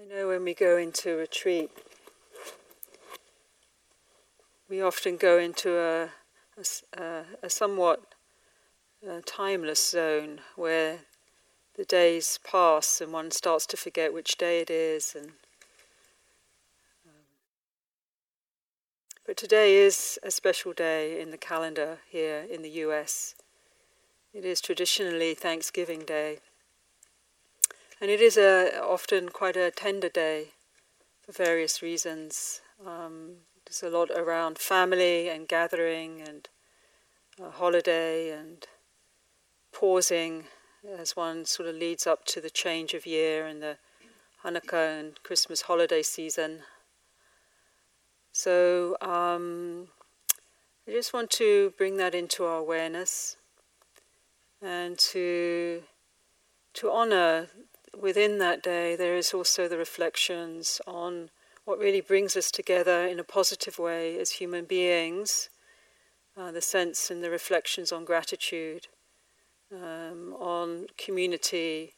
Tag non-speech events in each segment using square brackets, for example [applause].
I know when we go into retreat, we often go into a, a, a somewhat uh, timeless zone where the days pass and one starts to forget which day it is and um, but today is a special day in the calendar here in the US. It is traditionally Thanksgiving Day. And it is a, often quite a tender day for various reasons. Um, there's a lot around family and gathering and holiday and pausing as one sort of leads up to the change of year and the Hanukkah and Christmas holiday season. So um, I just want to bring that into our awareness and to to honor within that day, there is also the reflections on what really brings us together in a positive way as human beings, uh, the sense and the reflections on gratitude, um, on community,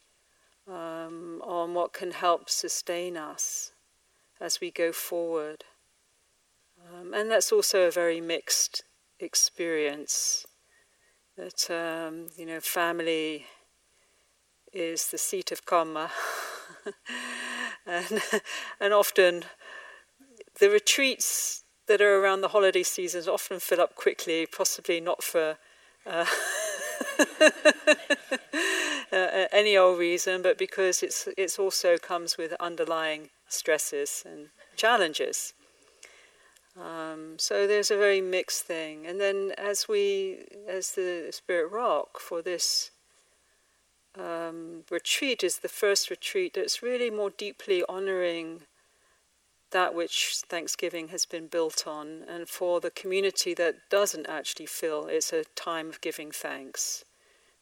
um, on what can help sustain us as we go forward. Um, and that's also a very mixed experience. That, um, you know, family is the seat of karma. [laughs] and, and often the retreats that are around the holiday seasons often fill up quickly, possibly not for uh, [laughs] uh, any old reason, but because it's it's also comes with underlying stresses and challenges. Um, so there's a very mixed thing, and then as we, as the Spirit Rock for this um, retreat is the first retreat that's really more deeply honoring that which Thanksgiving has been built on, and for the community that doesn't actually feel it's a time of giving thanks,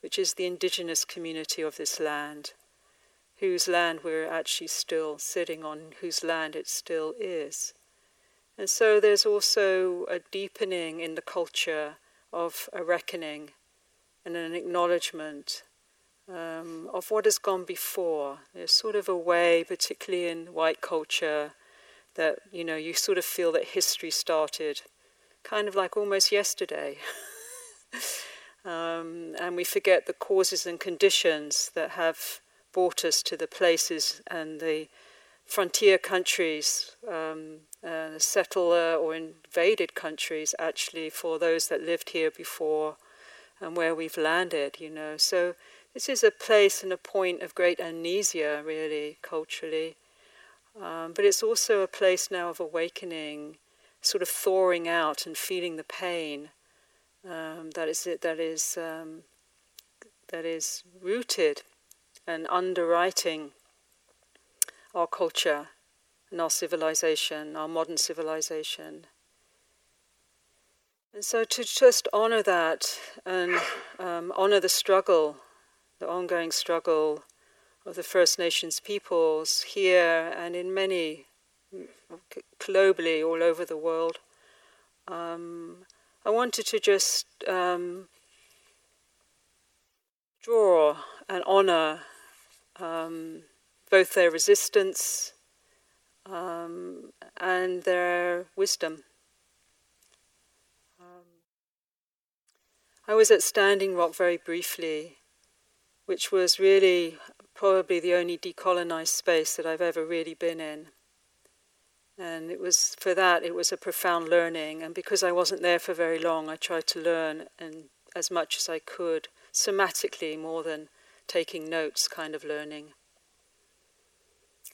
which is the indigenous community of this land, whose land we're actually still sitting on, whose land it still is. And so there's also a deepening in the culture of a reckoning and an acknowledgement um, of what has gone before. There's sort of a way, particularly in white culture, that you know you sort of feel that history started, kind of like almost yesterday. [laughs] um, and we forget the causes and conditions that have brought us to the places and the frontier countries, um, uh, settler or invaded countries, actually, for those that lived here before and where we've landed, you know. So this is a place and a point of great amnesia, really, culturally. Um, but it's also a place now of awakening, sort of thawing out and feeling the pain um, that is it, that is um, that is rooted and underwriting our culture and our civilization, our modern civilization. And so to just honor that and um, honor the struggle the ongoing struggle of the First Nations peoples here and in many, globally, all over the world. Um, I wanted to just um, draw and honor um, both their resistance um, and their wisdom. Um, I was at Standing Rock very briefly which was really probably the only decolonized space that I've ever really been in. And it was for that it was a profound learning. And because I wasn't there for very long, I tried to learn and as much as I could, somatically more than taking notes kind of learning.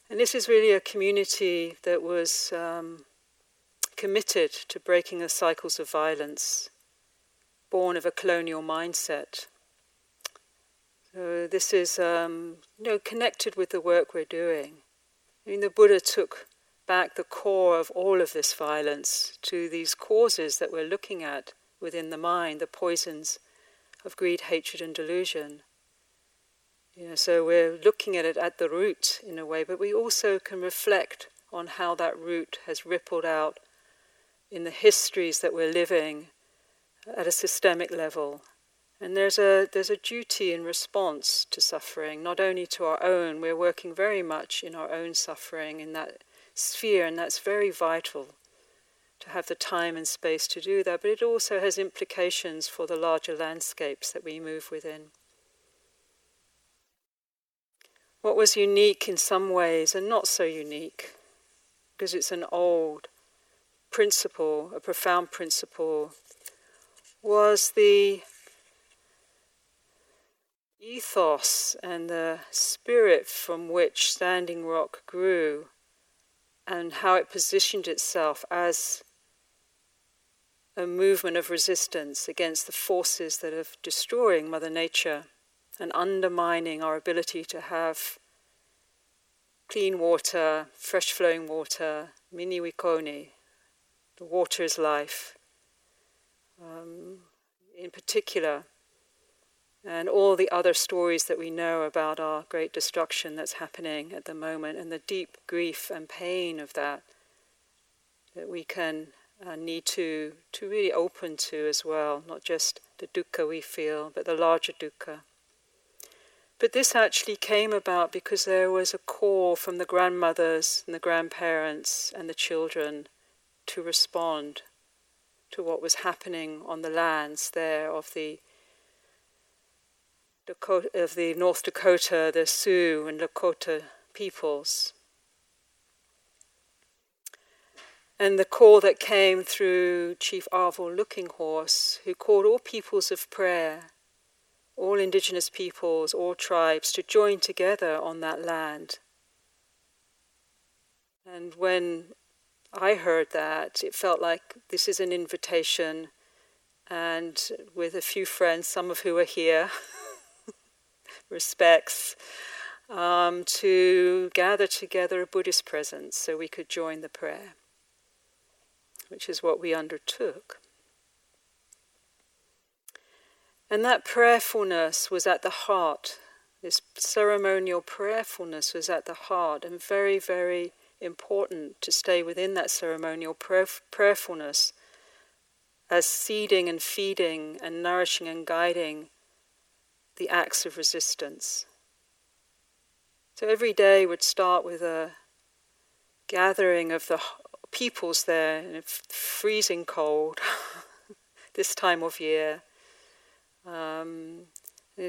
And this is really a community that was um, committed to breaking the cycles of violence, born of a colonial mindset this is um, you know connected with the work we're doing. I mean, the Buddha took back the core of all of this violence to these causes that we're looking at within the mind, the poisons of greed, hatred, and delusion. You know, so we're looking at it at the root in a way, but we also can reflect on how that root has rippled out in the histories that we're living at a systemic level And there's a, there's a duty in response to suffering, not only to our own, we're working very much in our own suffering in that sphere, and that's very vital to have the time and space to do that, but it also has implications for the larger landscapes that we move within. What was unique in some ways and not so unique, because it's an old principle, a profound principle, was the ethos and the spirit from which Standing Rock grew and how it positioned itself as a movement of resistance against the forces that are destroying Mother Nature and undermining our ability to have clean water, fresh flowing water, mni wiconi. The water is life. Um, in particular, and all the other stories that we know about our great destruction that's happening at the moment, and the deep grief and pain of that, that we can uh, need to, to really open to as well, not just the dukkha we feel, but the larger dukkha. But this actually came about because there was a call from the grandmothers and the grandparents and the children to respond to what was happening on the lands there of the Dakota, of the North Dakota, the Sioux and Lakota peoples. And the call that came through Chief Arvol Looking Horse, who called all peoples of prayer, all indigenous peoples, all tribes, to join together on that land. And when I heard that, it felt like this is an invitation, and with a few friends, some of who are here, [laughs] respects, um, to gather together a Buddhist presence so we could join the prayer, which is what we undertook. And that prayerfulness was at the heart, this ceremonial prayerfulness was at the heart, and very, very important to stay within that ceremonial prayer, prayerfulness as seeding and feeding and nourishing and guiding the acts of resistance. So every day would start with a gathering of the peoples there in freezing cold [laughs] this time of year. Um,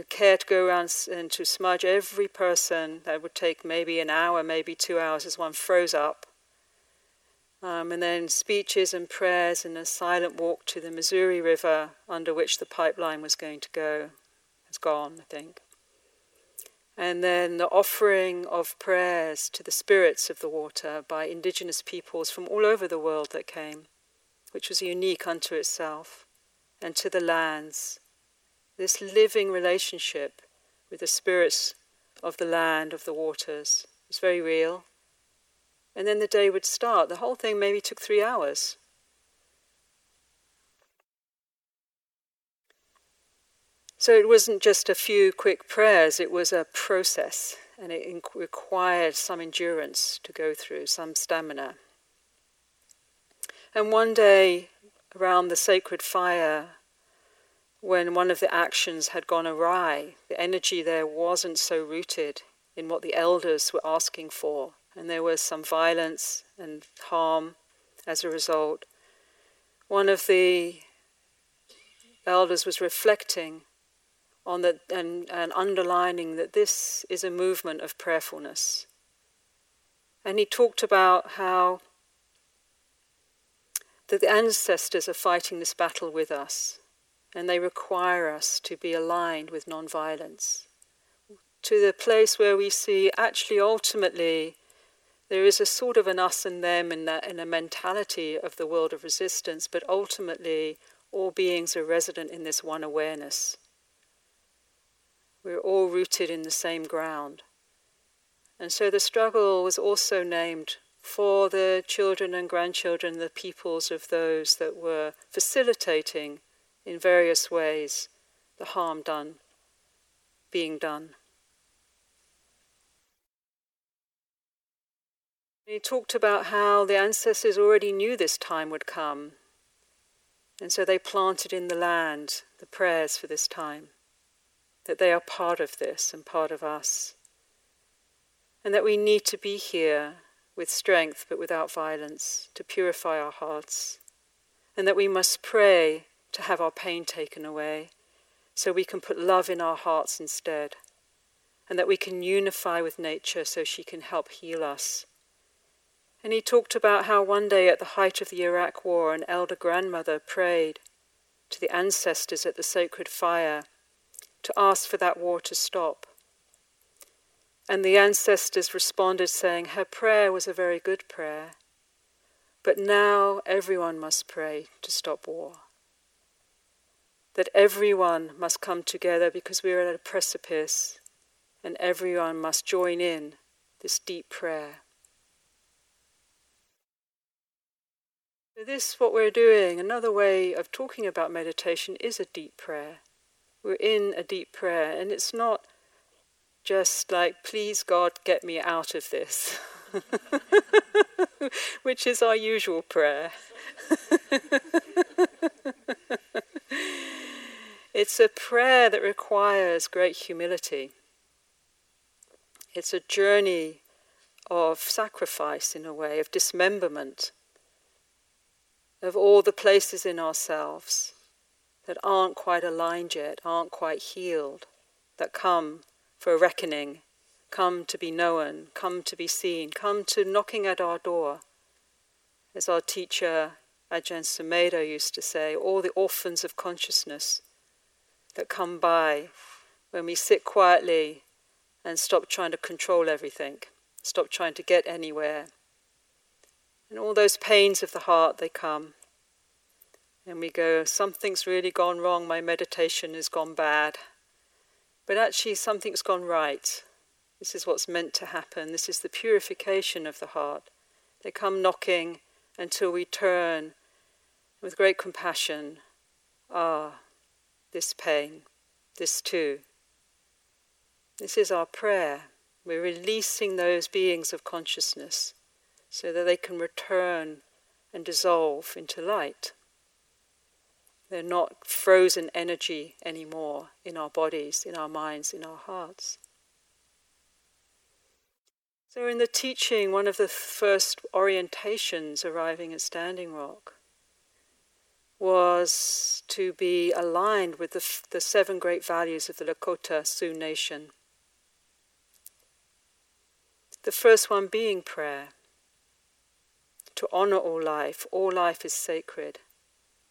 care to go around and to smudge every person. That would take maybe an hour, maybe two hours as one froze up. Um, and then speeches and prayers and a silent walk to the Missouri River under which the pipeline was going to go it's gone, I think. And then the offering of prayers to the spirits of the water by indigenous peoples from all over the world that came, which was unique unto itself, and to the lands. This living relationship with the spirits of the land, of the waters, was very real. And then the day would start. The whole thing maybe took three hours. So it wasn't just a few quick prayers, it was a process, and it inc- required some endurance to go through, some stamina. And one day, around the sacred fire, when one of the actions had gone awry, the energy there wasn't so rooted in what the elders were asking for, and there was some violence and harm as a result. One of the elders was reflecting on the, and, and underlining that this is a movement of prayerfulness. And he talked about how that the ancestors are fighting this battle with us, and they require us to be aligned with non-violence, to the place where we see actually ultimately there is a sort of an us and them in, that, in a mentality of the world of resistance, but ultimately all beings are resident in this one awareness. We're all rooted in the same ground. And so the struggle was also named for the children and grandchildren, the peoples of those that were facilitating in various ways the harm done, being done. He talked about how the ancestors already knew this time would come. And so they planted in the land the prayers for this time, that they are part of this and part of us, and that we need to be here with strength but without violence to purify our hearts, and that we must pray to have our pain taken away so we can put love in our hearts instead, and that we can unify with nature so she can help heal us. And he talked about how one day at the height of the Iraq War, an elder grandmother prayed to the ancestors at the sacred fire to ask for that war to stop. And the ancestors responded, saying, Her prayer was a very good prayer, but now everyone must pray to stop war. That everyone must come together because we are at a precipice, and everyone must join in this deep prayer. This, what we're doing, another way of talking about meditation is a deep prayer. We're in a deep prayer, and it's not just like, please God, get me out of this, [laughs] which is our usual prayer. [laughs] it's a prayer that requires great humility. It's a journey of sacrifice, in a way, of dismemberment of all the places in ourselves that aren't quite aligned yet, aren't quite healed, that come for a reckoning, come to be known, come to be seen, come to knocking at our door. As our teacher Ajahn Sumedho used to say, all the orphans of consciousness that come by when we sit quietly and stop trying to control everything, stop trying to get anywhere, and all those pains of the heart, they come. And we go, something's really gone wrong, my meditation has gone bad. But actually, something's gone right. This is what's meant to happen. This is the purification of the heart. They come knocking until we turn with great compassion. Ah, this pain, this too. This is our prayer. We're releasing those beings of consciousness so that they can return and dissolve into light. They're not frozen energy anymore in our bodies, in our minds, in our hearts. So, in the teaching, one of the first orientations arriving at Standing Rock was to be aligned with the, f- the seven great values of the Lakota Sioux Nation. The first one being prayer to honor all life. All life is sacred.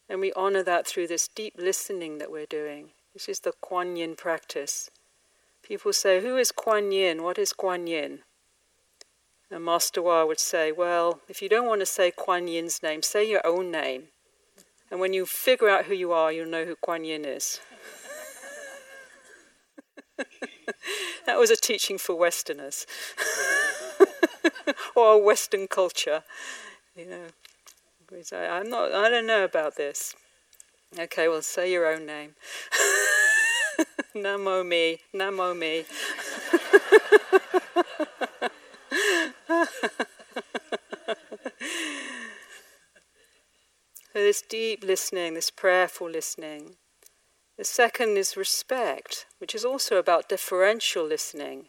And we honor that through this deep listening that we're doing. This is the Kuan Yin practice. People say, Who is Kuan Yin? What is Kuan Yin? And Master Hua would say, Well, if you don't want to say Kuan Yin's name, say your own name. And when you figure out who you are, you'll know who Kuan Yin is. [laughs] that was a teaching for Westerners [laughs] or Western culture. You know, I'm not. I don't know about this. Okay, well, say your own name. [laughs] Namo me, Namo me. [laughs] so this deep listening, this prayerful listening. The second is respect, which is also about differential listening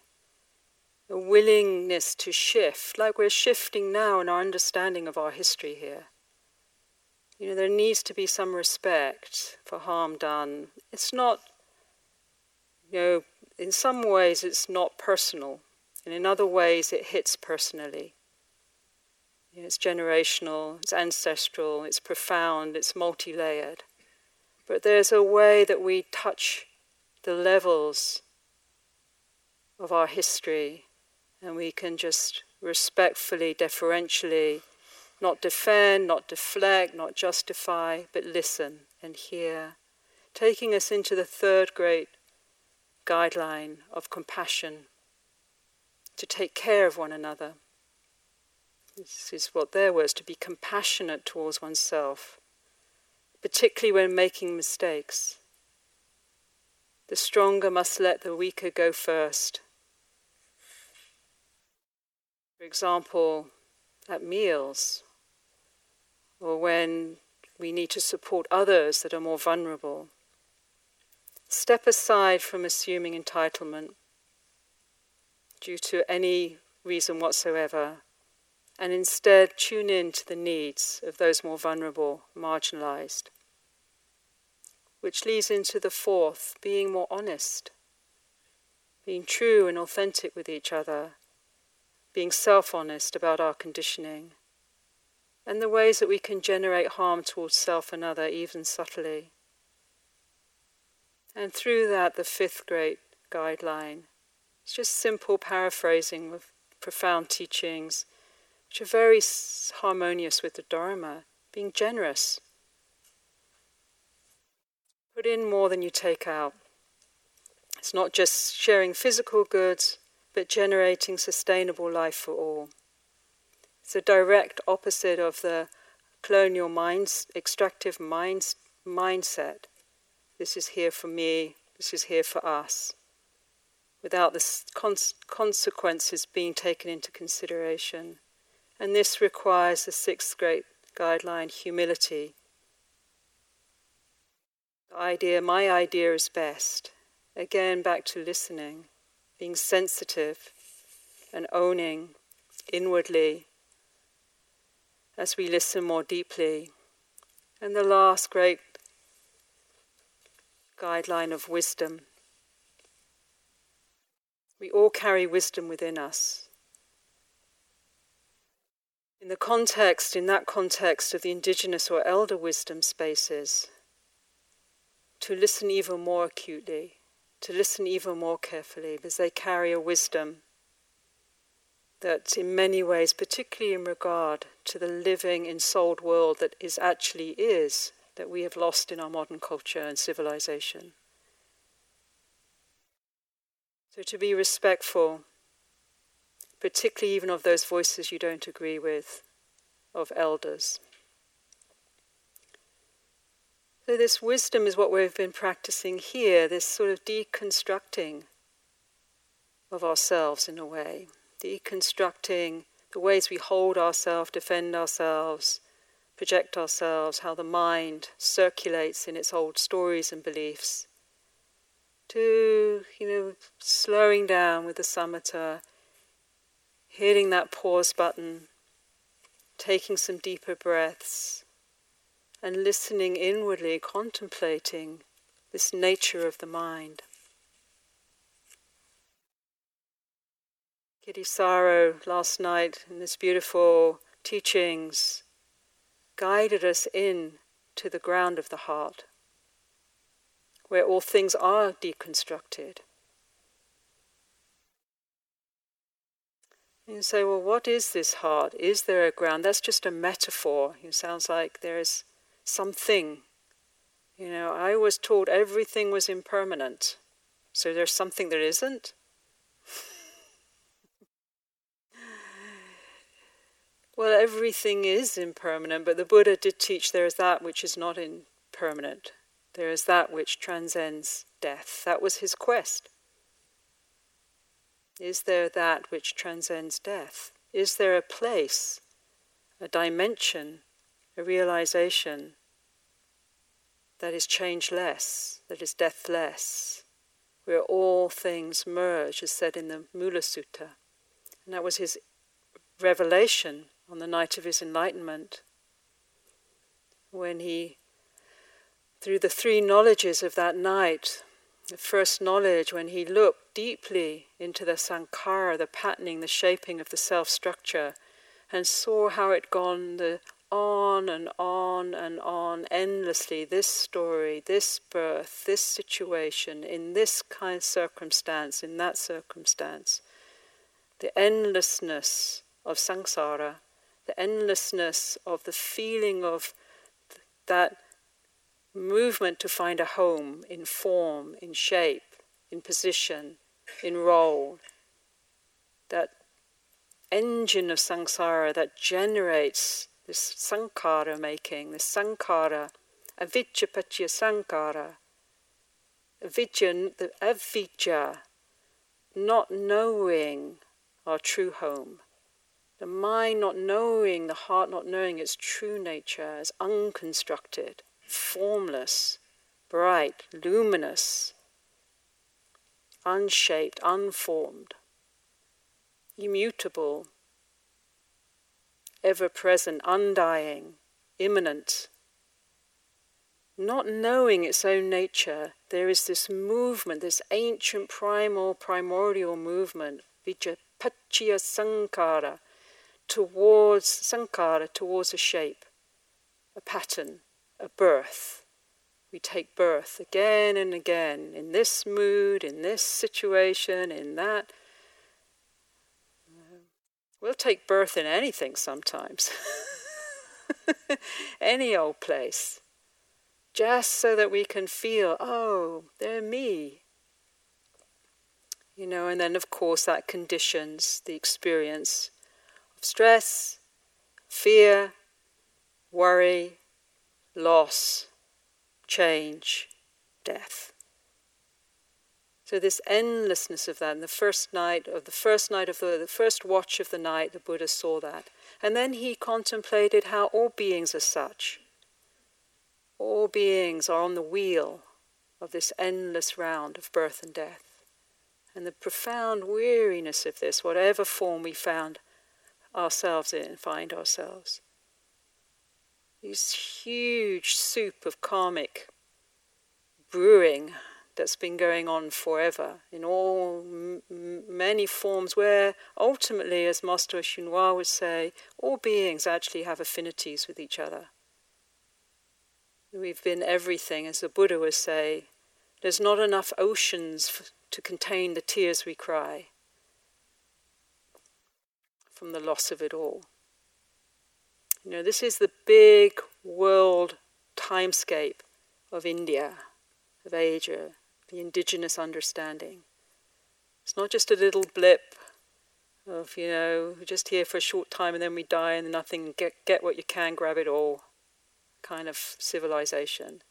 a willingness to shift, like we're shifting now in our understanding of our history here. You know, there needs to be some respect for harm done. It's not, you know, in some ways it's not personal, and in other ways it hits personally. You know, it's generational, it's ancestral, it's profound, it's multi layered. But there's a way that we touch the levels of our history and we can just respectfully, deferentially, not defend, not deflect, not justify, but listen and hear, taking us into the third great guideline of compassion to take care of one another. This is what their words to be compassionate towards oneself, particularly when making mistakes. The stronger must let the weaker go first for example, at meals, or when we need to support others that are more vulnerable. Step aside from assuming entitlement due to any reason whatsoever, and instead tune in to the needs of those more vulnerable, marginalized. Which leads into the fourth being more honest, being true and authentic with each other, being self honest about our conditioning, and the ways that we can generate harm towards self and other, even subtly. And through that, the fifth great guideline. It's just simple paraphrasing of profound teachings, which are very harmonious with the Dharma, being generous. Put in more than you take out. It's not just sharing physical goods, but generating sustainable life for all. It's a direct opposite of the colonial minds, extractive minds, mindset this is here for me, this is here for us, without the cons- consequences being taken into consideration. And this requires the sixth great guideline humility. The idea, my idea is best. Again, back to listening, being sensitive and owning inwardly as we listen more deeply. And the last great guideline of wisdom. We all carry wisdom within us. In the context, in that context of the indigenous or elder wisdom spaces, to listen even more acutely, to listen even more carefully, because they carry a wisdom that, in many ways, particularly in regard to the living, ensouled world that is actually is, that we have lost in our modern culture and civilization. So, to be respectful, particularly even of those voices you don't agree with, of elders. So, this wisdom is what we've been practicing here, this sort of deconstructing of ourselves in a way, deconstructing the ways we hold ourselves, defend ourselves, project ourselves, how the mind circulates in its old stories and beliefs, to, you know, slowing down with the samatha, hitting that pause button, taking some deeper breaths, and listening inwardly, contemplating this nature of the mind. Kittisaro last night in this beautiful teachings guided us in to the ground of the heart, where all things are deconstructed. You say, well, what is this heart? Is there a ground? That's just a metaphor. It sounds like there's something. You know, I was told everything was impermanent. So there's something that isn't? Well, everything is impermanent, but the Buddha did teach there is that which is not impermanent. There is that which transcends death. That was his quest. Is there that which transcends death? Is there a place, a dimension, a realization that is changeless, that is deathless, where all things merge, as said in the Mula Sutta? And that was his revelation on the night of his enlightenment, when he, through the three knowledges of that night, the first knowledge, when he looked deeply into the sankhara, the patterning, the shaping of the self structure, and saw how it gone the on and on and on endlessly this story, this birth, this situation, in this kind of circumstance, in that circumstance. The endlessness of samsara the endlessness of the feeling of that movement to find a home in form, in shape, in position, in role. That engine of samsara that generates this sankhara making, this sankhara, avijja sankhara, avijja, the avijja, not knowing our true home The mind not knowing, the heart not knowing its true nature as unconstructed, formless, bright, luminous, unshaped, unformed, immutable, ever present, undying, immanent. Not knowing its own nature, there is this movement, this ancient primal, primordial movement, vijapachya sankara, towards sankhara, towards a shape, a pattern, a birth. We take birth again and again in this mood, in this situation, in that. We'll take birth in anything sometimes, [laughs] any old place, just so that we can feel, oh, they're me. You know, and then of course that conditions the experience of stress, fear, worry, loss, change, death. So this endlessness of that, and the first night of the first night of the, the first watch of the night, the Buddha saw that. And then he contemplated how all beings are such. All beings are on the wheel of this endless round of birth and death. And the profound weariness of this, whatever form we found ourselves in, and find ourselves. This huge soup of karmic brewing that's been going on forever in all m- many forms, where ultimately, as Master Chinois would say, all beings actually have affinities with each other. We've been everything, as the Buddha would say. There's not enough oceans f- to contain the tears we cry from the loss of it all. You know, this is the big world timescape of India, of Asia, the indigenous understanding. It's not just a little blip of, you know, we're just here for a short time and then we die and nothing, get, get what you can, grab it all kind of civilization.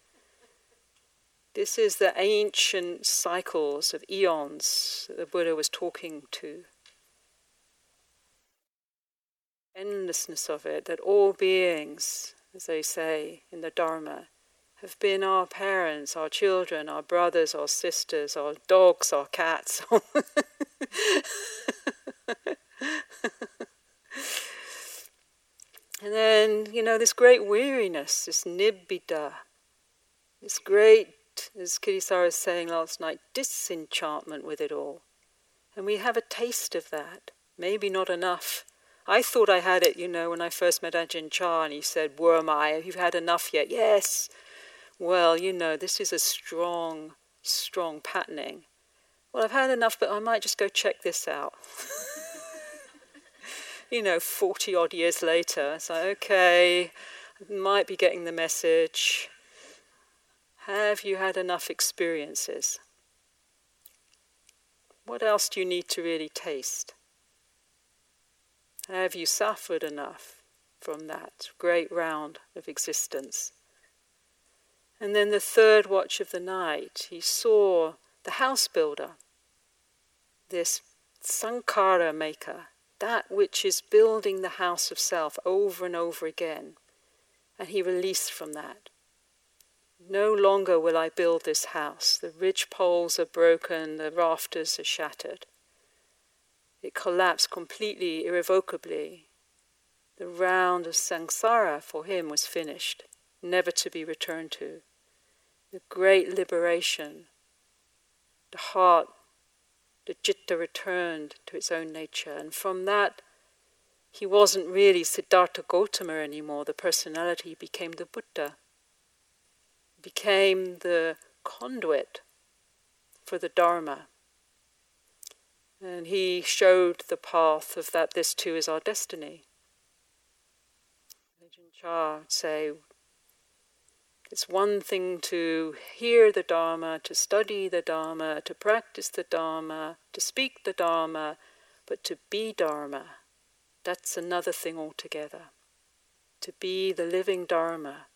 This is the ancient cycles of eons that the Buddha was talking to. Endlessness of it, that all beings, as they say in the Dharma, have been our parents, our children, our brothers, our sisters, our dogs, our cats. [laughs] and then, you know, this great weariness, this nibbida, this great, as Kittisaro was saying last night, disenchantment with it all. And we have a taste of that. Maybe not enough. I thought I had it, you know, when I first met Ajahn Chah and he said, Worm eye, you've had enough yet? Yes, well, you know, this is a strong, strong patterning. Well, I've had enough, but I might just go check this out. [laughs] you know, 40 odd years later, it's like, okay, I might be getting the message. Have you had enough experiences? What else do you need to really taste? Have you suffered enough from that great round of existence? And then the third watch of the night, he saw the house builder, this sankhara maker, that which is building the house of self over and over again. And he released from that. No longer will I build this house. The ridge poles are broken, the rafters are shattered. It collapsed completely, irrevocably. The round of samsara for him was finished never to be returned to. The great liberation, the heart, the citta returned to its own nature. And from that, he wasn't really Siddhartha Gautama anymore. The personality became the Buddha, became the conduit for the Dharma. And he showed the path of that this too is our destiny. Ajahn Chah say, it's one thing to hear the Dharma, to study the Dharma, to practice the Dharma, to speak the Dharma, but to be Dharma, that's another thing altogether. To be the living Dharma.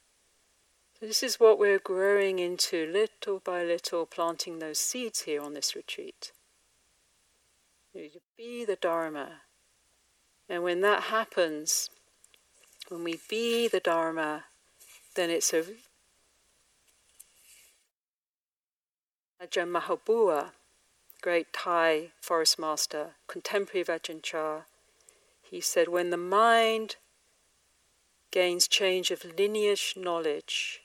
This is what we're growing into little by little, planting those seeds here on this retreat. To be the Dharma, And when that happens, when we be the Dharma, then it's a Ajahn Mahabua, great Thai forest master, contemporary of Ajahn Chah, he said, when the mind gains change of lineage knowledge,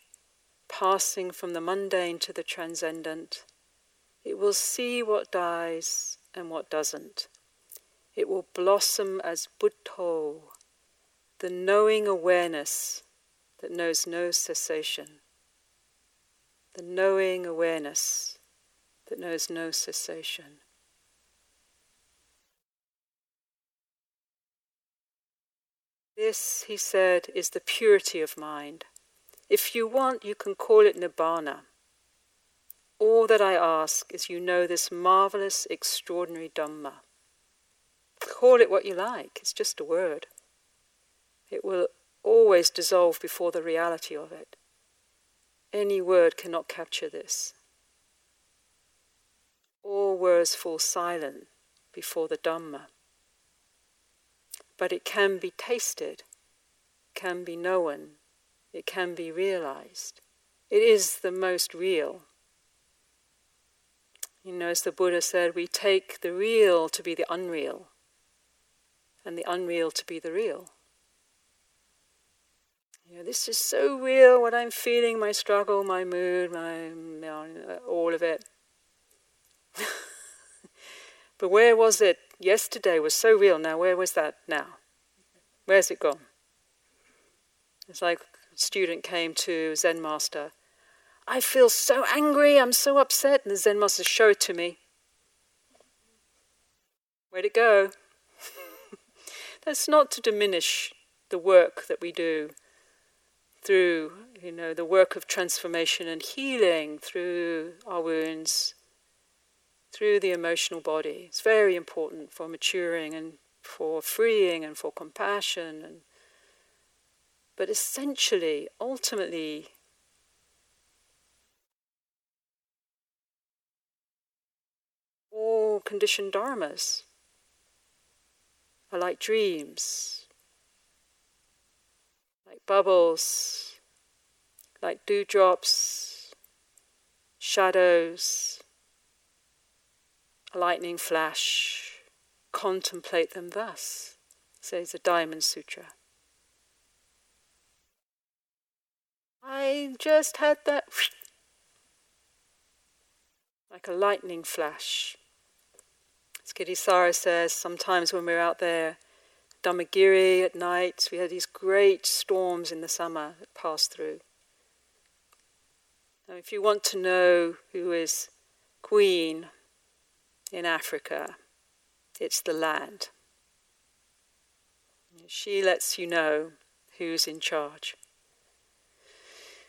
passing from the mundane to the transcendent, it will see what dies and what doesn't. It will blossom as Buddho, the knowing awareness that knows no cessation. The knowing awareness that knows no cessation. This, he said, is the purity of mind. If you want, you can call it Nibbana. All that I ask is you know this marvelous, extraordinary Dhamma. Call it what you like, it's just a word. It will always dissolve before the reality of it. Any word cannot capture this. All words fall silent before the Dhamma. But it can be tasted, can be known, it can be realized. It is the most real. You know, as the Buddha said, we take the real to be the unreal, and the unreal to be the real. You know, this is so real, what I'm feeling, my struggle, my mood, my, all of it. [laughs] but where was it yesterday was so real now. Where was that now? Where's it gone? It's like a student came to Zen master. I feel so angry, I'm so upset, and the Zen master showed it to me. Where'd it go? [laughs] That's not to diminish the work that we do through, you know, the work of transformation and healing through our wounds, through the emotional body. It's very important for maturing and for freeing and for compassion. And, but essentially, ultimately, all conditioned dharmas. Are like dreams, like bubbles, like dewdrops, shadows, a lightning flash, contemplate them thus, says the Diamond Sutra. I just had that like a lightning flash. As Kittisaro says, sometimes when we're out there, Dhammagiri at night, we had these great storms in the summer that passed through. Now, if you want to know who is Queen in Africa, it's the land. She lets you know who's in charge.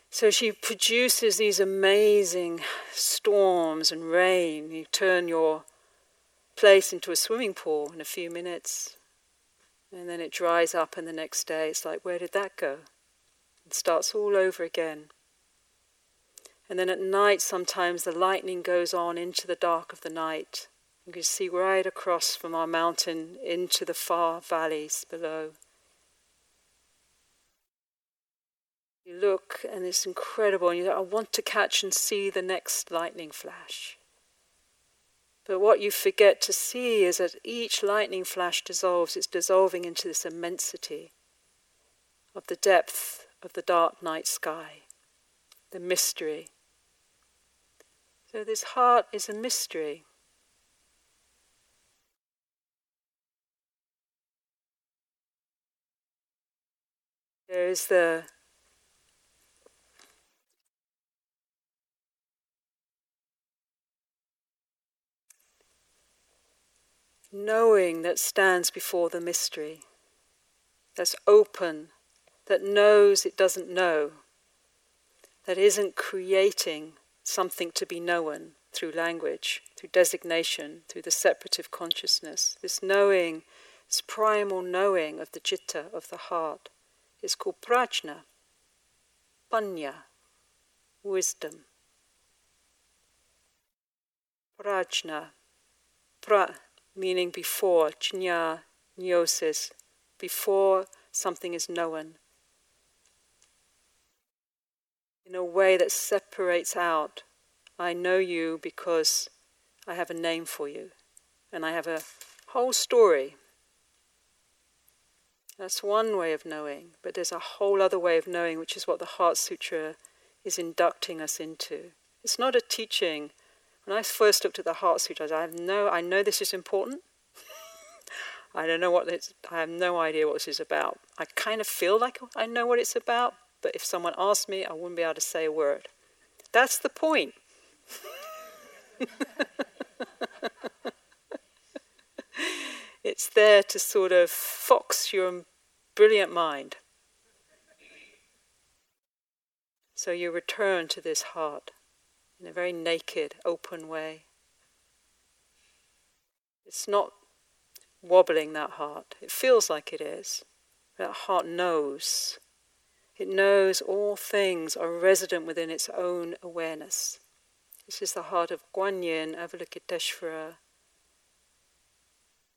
So she produces these amazing storms and rain. You turn your place into a swimming pool in a few minutes, and then it dries up, and the next day it's like, where did that go? It starts all over again. And then at night, sometimes the lightning goes on into the dark of the night. You can see right across from our mountain into the far valleys below. You look and it's incredible, and you I want to catch and see the next lightning flash. But what you forget to see is that each lightning flash dissolves, it's dissolving into this immensity of the depth of the dark night sky, the mystery. So, this heart is a mystery. There is the knowing that stands before the mystery, that's open, that knows it doesn't know, that isn't creating something to be known through language, through designation, through the separative consciousness. This knowing, this primal knowing of the citta, of the heart, is called prajna, panya, wisdom. Prajna, pra meaning before, gnosis, before something is known in a way that separates out I know you because I have a name for you and I have a whole story. That's one way of knowing, but there's a whole other way of knowing, which is what the Heart Sutra is inducting us into. It's not a teaching. When I first looked at the Heart Sutra, I have no, I know this is important. [laughs] I don't know what this, I have no idea what this is about. I kind of feel like I know what it's about, but if someone asked me, I wouldn't be able to say a word. That's the point. [laughs] it's there to sort of fox your brilliant mind. So you return to this heart in a very naked, open way. It's not wobbling that heart. It feels like it is. That heart knows it knows all things are resident within its own awareness. This is the heart of Guanyin Avalokiteshvara.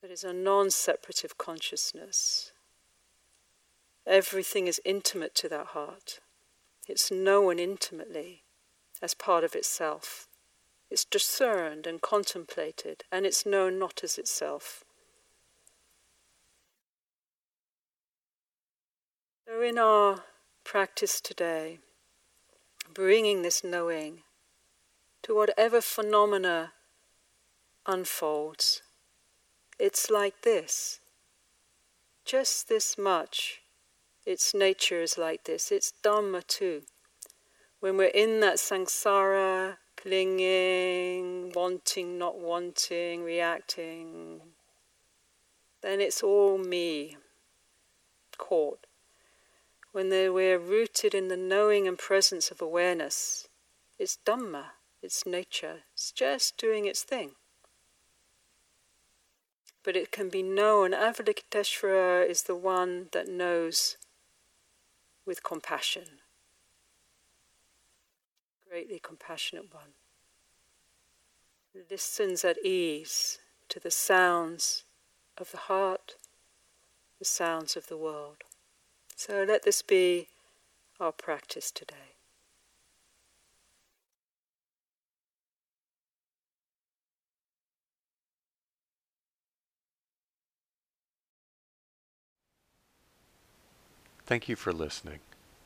That is a non separative consciousness. Everything is intimate to that heart. It's known intimately as part of itself. It's discerned and contemplated, and it's known not as itself. So, in our practice today, bringing this knowing to whatever phenomena unfolds. It's like this. Just this much. Its nature is like this. It's Dhamma too. When we're in that samsara, clinging, wanting, not wanting, reacting, then it's all me, caught when we're rooted in the knowing and presence of awareness, it's Dhamma, it's nature, it's just doing its thing. But it can be known, Avalokiteshvara is the one that knows with compassion. Greatly compassionate one. Listens at ease to the sounds of the heart, the sounds of the world. So let this be our practice today. Thank you for listening.